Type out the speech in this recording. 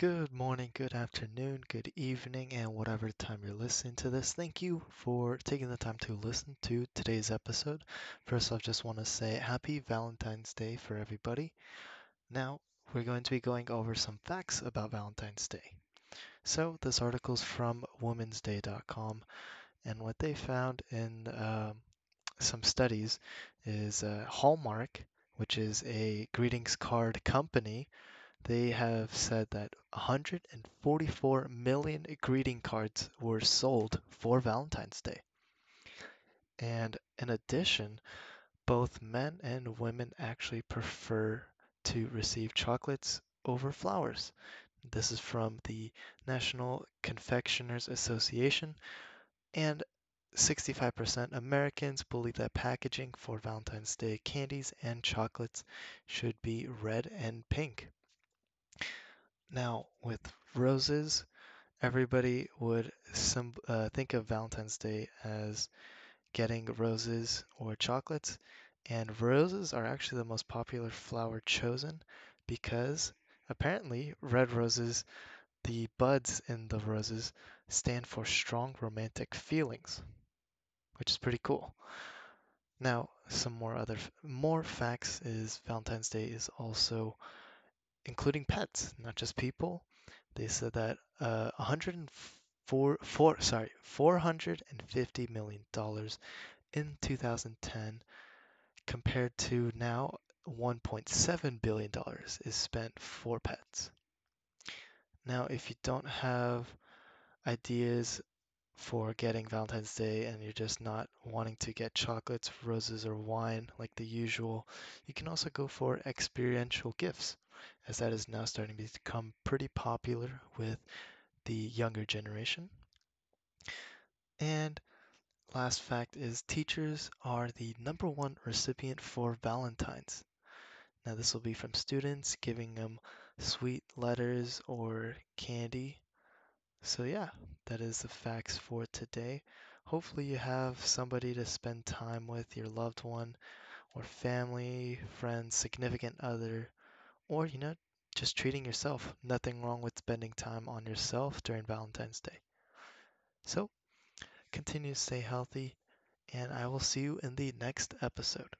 Good morning, good afternoon, good evening, and whatever time you're listening to this. Thank you for taking the time to listen to today's episode. First off, just want to say happy Valentine's Day for everybody. Now, we're going to be going over some facts about Valentine's Day. So, this article is from womensday.com, and what they found in um, some studies is uh, Hallmark, which is a greetings card company they have said that 144 million greeting cards were sold for Valentine's Day. And in addition, both men and women actually prefer to receive chocolates over flowers. This is from the National Confectioners Association, and 65% Americans believe that packaging for Valentine's Day candies and chocolates should be red and pink. Now, with roses, everybody would uh, think of Valentine's Day as getting roses or chocolates, and roses are actually the most popular flower chosen because apparently red roses, the buds in the roses, stand for strong romantic feelings, which is pretty cool. Now, some more other more facts is Valentine's Day is also including pets, not just people. They said that uh, 104, four, sorry, 450 million dollars in 2010 compared to now 1.7 billion dollars is spent for pets. Now, if you don't have ideas for getting Valentine's Day and you're just not wanting to get chocolates, roses, or wine like the usual, you can also go for experiential gifts as that is now starting to become pretty popular with the younger generation. And last fact is teachers are the number one recipient for Valentine's. Now, this will be from students giving them sweet letters or candy. So, yeah, that is the facts for today. Hopefully, you have somebody to spend time with, your loved one, or family, friends, significant other, or, you know, just treating yourself. Nothing wrong with spending time on yourself during Valentine's Day. So, continue to stay healthy, and I will see you in the next episode.